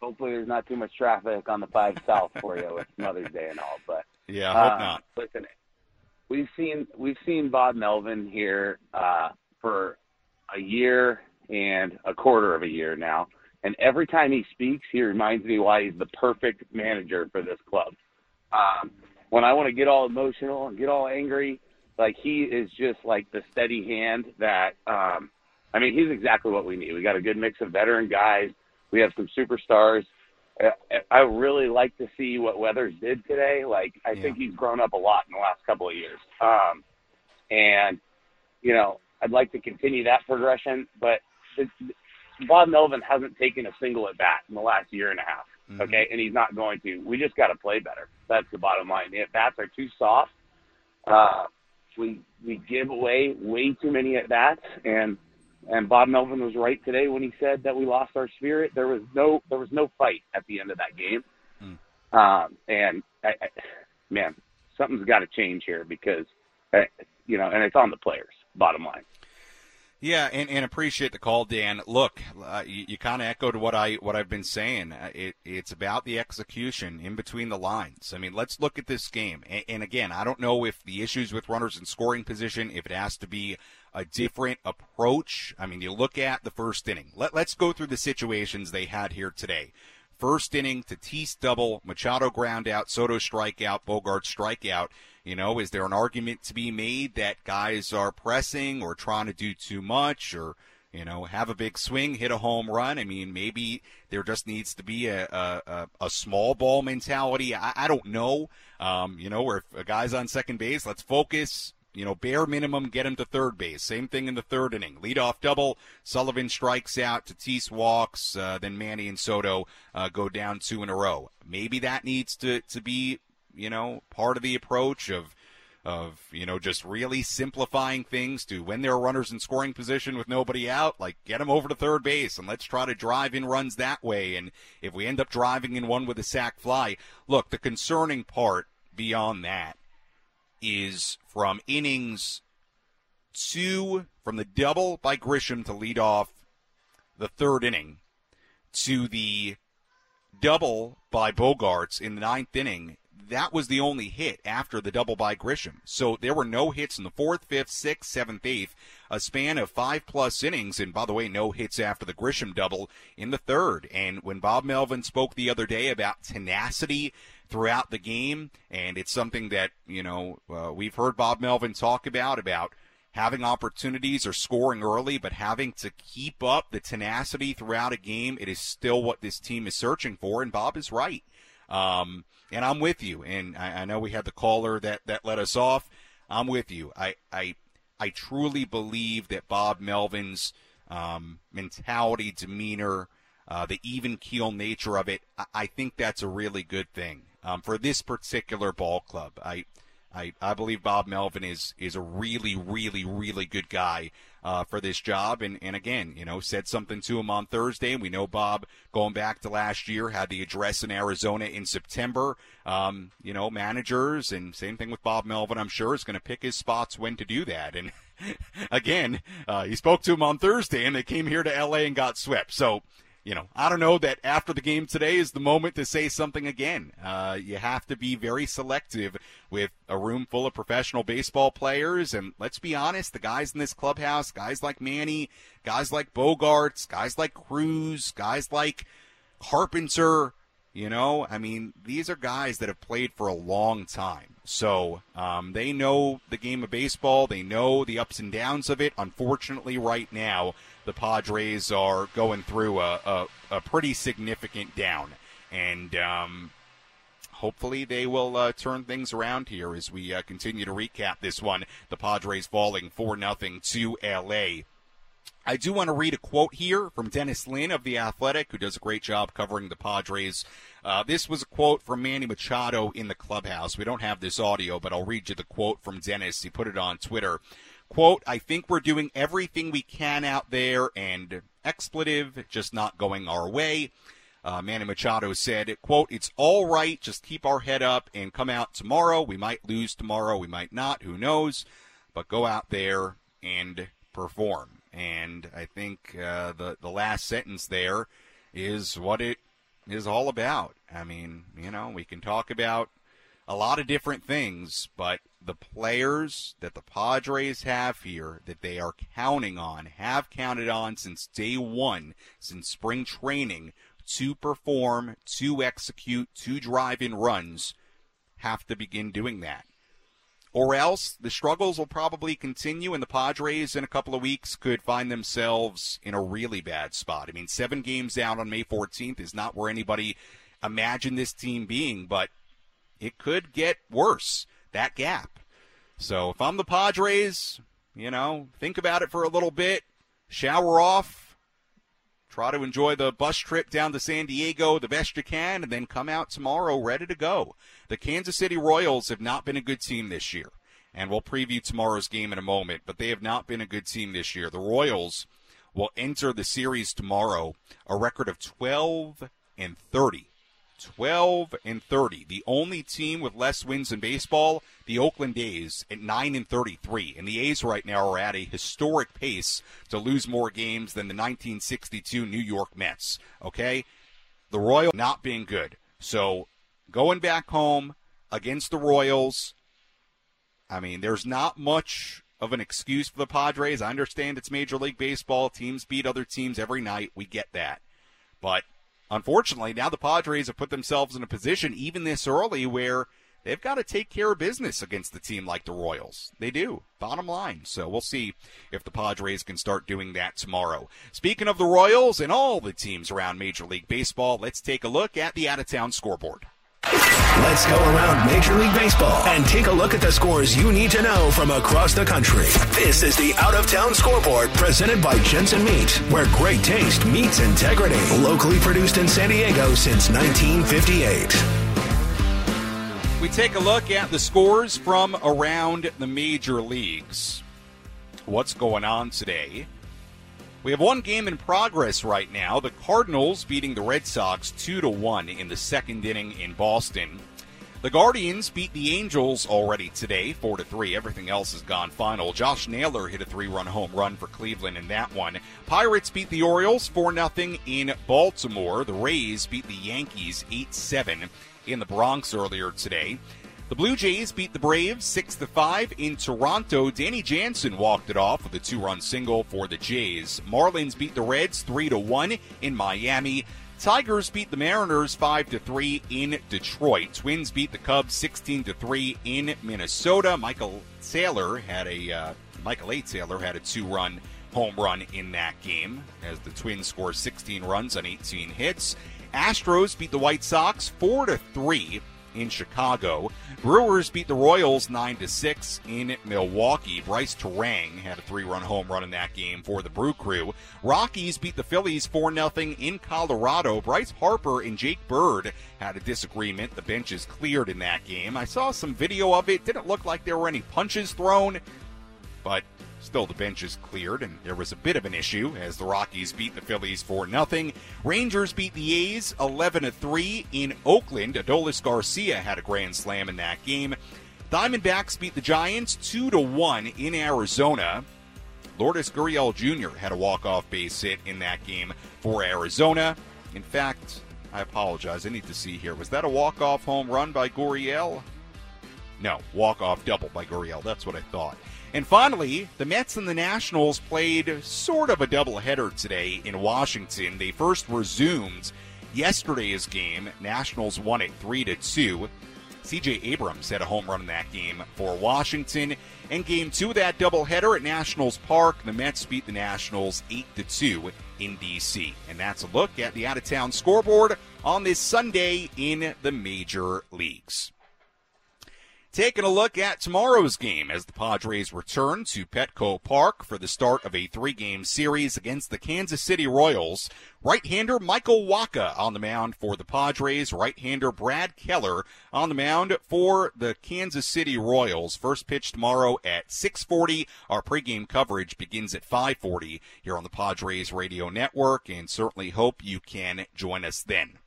hopefully there's not too much traffic on the five south for you with Mother's Day and all. But Yeah, I hope uh, not. Listen, we've seen we've seen Bob Melvin here uh, for a year and a quarter of a year now, and every time he speaks, he reminds me why he's the perfect manager for this club. Um, when I want to get all emotional and get all angry, like he is just like the steady hand that. Um, I mean, he's exactly what we need. We got a good mix of veteran guys. We have some superstars. I really like to see what Weathers did today. Like, I think he's grown up a lot in the last couple of years. Um, and, you know, I'd like to continue that progression, but the, Bob Melvin hasn't taken a single at bat in the last year and a half. Mm-hmm. Okay, and he's not going to. We just got to play better. That's the bottom line. The at bats are too soft. Uh, we we give away way too many at bats, and and Bob Melvin was right today when he said that we lost our spirit. There was no there was no fight at the end of that game, um, and I, I, man, something's got to change here because uh, you know, and it's on the players. Bottom line. Yeah, and, and appreciate the call, Dan. Look, uh, you, you kind of echoed what I what I've been saying. Uh, it, it's about the execution in between the lines. I mean, let's look at this game. And, and again, I don't know if the issues with runners in scoring position, if it has to be a different approach. I mean, you look at the first inning. Let, let's go through the situations they had here today. First inning, Tatis double, Machado ground out, Soto strikeout, Bogaerts strikeout. You know, is there an argument to be made that guys are pressing or trying to do too much or, you know, have a big swing, hit a home run? I mean, maybe there just needs to be a, a, a, small ball mentality. I, I don't know. Um, you know, where if a guy's on second base, let's focus, you know, bare minimum, get him to third base. Same thing in the third inning. Leadoff double. Sullivan strikes out. Tatis walks. Uh, then Manny and Soto uh, go down two in a row. Maybe that needs to, to be, you know, part of the approach of, of, you know, just really simplifying things to when there are runners in scoring position with nobody out, like get them over to third base and let's try to drive in runs that way. And if we end up driving in one with a sac fly, look, the concerning part beyond that is from innings two, from the double by Grisham to lead off the third inning, to the double by Bogaerts in the ninth inning. That was the only hit after the double by Grisham. So there were no hits in the fourth, fifth, sixth, seventh, eighth, a span of five plus innings. And by the way, no hits after the Grisham double in the third. And when Bob Melvin spoke the other day about tenacity throughout the game, and it's something that, you know, uh, we've heard Bob Melvin talk about, about having opportunities or scoring early, but having to keep up the tenacity throughout a game, it is still what this team is searching for, and Bob is right. Um, and I'm with you. And I, I know we had the caller that, that let us off. I'm with you. I, I, I truly believe that Bob Melvin's um, mentality, demeanor, uh, the even keel nature of it, I, I think that's a really good thing um, for this particular ball club. I, I, I believe Bob Melvin is is a really, really, really good guy uh, for this job. And, and again, you know, said something to him on Thursday. And we know Bob, going back to last year, had the address in Arizona in September. Um, you know, managers and same thing with Bob Melvin, I'm sure, is going to pick his spots when to do that. And again, uh, he spoke to him on Thursday and they came here to LA and got swept. So, you know, I don't know that after the game today is the moment to say something again. Uh, you have to be very selective with a room full of professional baseball players. And let's be honest, the guys in this clubhouse, guys like Manny, guys like Bogaerts, guys like Cruz, guys like Carpenter, you know, I mean, these are guys that have played for a long time. So um, they know the game of baseball. They know the ups and downs of it. Unfortunately, right now, the Padres are going through a, a, a pretty significant down. And um, hopefully they will uh, turn things around here as we uh, continue to recap this one. The Padres falling 4 nothing to LA. I do want to read a quote here from Dennis Lin of The Athletic, who does a great job covering the Padres. Uh, this was a quote from Manny Machado in the clubhouse. We don't have this audio, but I'll read you the quote from Dennis. He put it on Twitter. Quote, I think we're doing everything we can out there, and expletive, just not going our way. Uh, Manny Machado said, quote, it's all right, just keep our head up and come out tomorrow. We might lose tomorrow, we might not, who knows, but go out there and perform. And I think uh, the the last sentence there is what it is all about. I mean, you know, we can talk about a lot of different things, but the players that the Padres have here that they are counting on, have counted on since day one, since spring training, to perform, to execute, to drive in runs, have to begin doing that. Or else the struggles will probably continue, and the Padres in a couple of weeks could find themselves in a really bad spot. I mean, seven games down on May 14th is not where anybody imagined this team being, but it could get worse, that gap. So if I'm the Padres, you know, think about it for a little bit, shower off, try to enjoy the bus trip down to San Diego the best you can, and then come out tomorrow ready to go. The Kansas City Royals have not been a good team this year, and we'll preview tomorrow's game in a moment, but they have not been a good team this year. The Royals will enter the series tomorrow a record of 12 and 30. 12 and 30. The only team with less wins in baseball, the Oakland A's at 9 and 33. And the A's right now are at a historic pace to lose more games than the 1962 New York Mets. Okay? The Royals not being good. So going back home against the Royals, I mean, there's not much of an excuse for the Padres. I understand it's Major League Baseball. Teams beat other teams every night. We get that. But unfortunately, now the Padres have put themselves in a position, even this early, where they've got to take care of business against a team like the Royals. They do, bottom line. So we'll see if the Padres can start doing that tomorrow. Speaking of the Royals and all the teams around Major League Baseball, let's take a look at the out of town scoreboard. Let's go around Major League Baseball and take a look at the scores you need to know from across the country. This is the Out of Town Scoreboard presented by Jensen Meat, where great taste meets integrity. Locally produced in San Diego since 1958. We take a look at the scores from around the major leagues. What's going on today? We have one game in progress right now. The Cardinals beating the Red Sox 2 to 1 in the second inning in Boston. The Guardians beat the Angels already today, 4 to 3. Everything else has gone final. Josh Naylor hit a three-run home run for Cleveland in that one. Pirates beat the Orioles 4 0 in Baltimore. The Rays beat the Yankees 8-7 in the Bronx earlier today. The Blue Jays beat the Braves 6 5 in Toronto. Danny Jansen walked it off with a two run single for the Jays. Marlins beat the Reds 3 1 in Miami. Tigers beat the Mariners 5 3 in Detroit. Twins beat the Cubs 16 3 in Minnesota. Michael Taylor had a uh, Michael A. Taylor had a two run home run in that game as the Twins scored 16 runs on 18 hits. Astros beat the White Sox 4 3 in Chicago. Brewers beat the Royals 9 to 6 in Milwaukee. Brice Turang had a three-run home run in that game for the Brew Crew. Rockies beat the Phillies 4 0 in Colorado. Bryce Harper and Jake Bird had a disagreement. The benches cleared in that game. I saw some video of it. Didn't look like there were any punches thrown, but Still, the benches cleared, and there was a bit of an issue as the Rockies beat the Phillies for nothing. Rangers beat the A's 11 3 in Oakland. Adolis Garcia had a grand slam in that game. Diamondbacks beat the Giants 2 1 in Arizona. Lourdes Gurriel Jr. had a walk-off base hit in that game for Arizona. In fact, I apologize. I need to see here. Was that a walk-off home run by Gurriel? No, walk-off double by Gurriel. That's what I thought. And finally, the Mets and the Nationals played sort of a doubleheader today in Washington. They first resumed yesterday's game. Nationals won it 3 to 2. CJ Abrams had a home run in that game for Washington. And game two of that doubleheader at Nationals Park, the Mets beat the Nationals 8 to 2 in DC. And that's a look at the out of town scoreboard on this Sunday in the major leagues. Taking a look at tomorrow's game as the Padres return to Petco Park for the start of a three game series against the Kansas City Royals. Right hander Michael Wacha on the mound for the Padres. Right hander Brad Keller on the mound for the Kansas City Royals. First pitch tomorrow at 640. Our pregame coverage begins at 540 here on the Padres Radio Network and certainly hope you can join us then.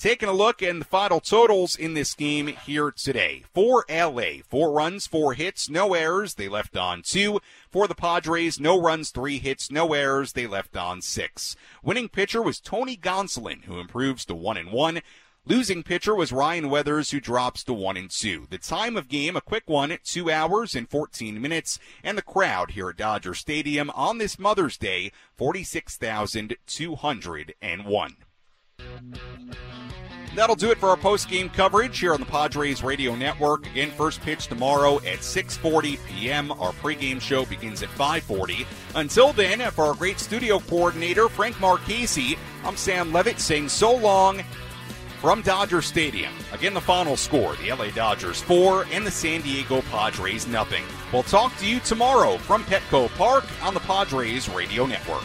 Taking a look at the final totals in this game here today. For LA, four runs, four hits, no errors. They left on two. For the Padres, no runs, three hits, no errors. They left on six. Winning pitcher was Tony Gonsolin, who improves to one and one. Losing pitcher was Ryan Weathers, who drops to 1 and 2. The time of game, a quick one, 2 hours and 14 minutes. And the crowd here at Dodger Stadium on this Mother's Day, 46,201. That'll do it for our post-game coverage here on the Padres Radio Network. Again, first pitch tomorrow at 6:40 p.m. Our pregame show begins at 5:40. Until then, for our great studio coordinator Frank Marchese, I'm Sam Levitt saying so long from Dodger Stadium. Again, the final score: the LA Dodgers four and the San Diego Padres nothing. We'll talk to you tomorrow from Petco Park on the Padres Radio Network.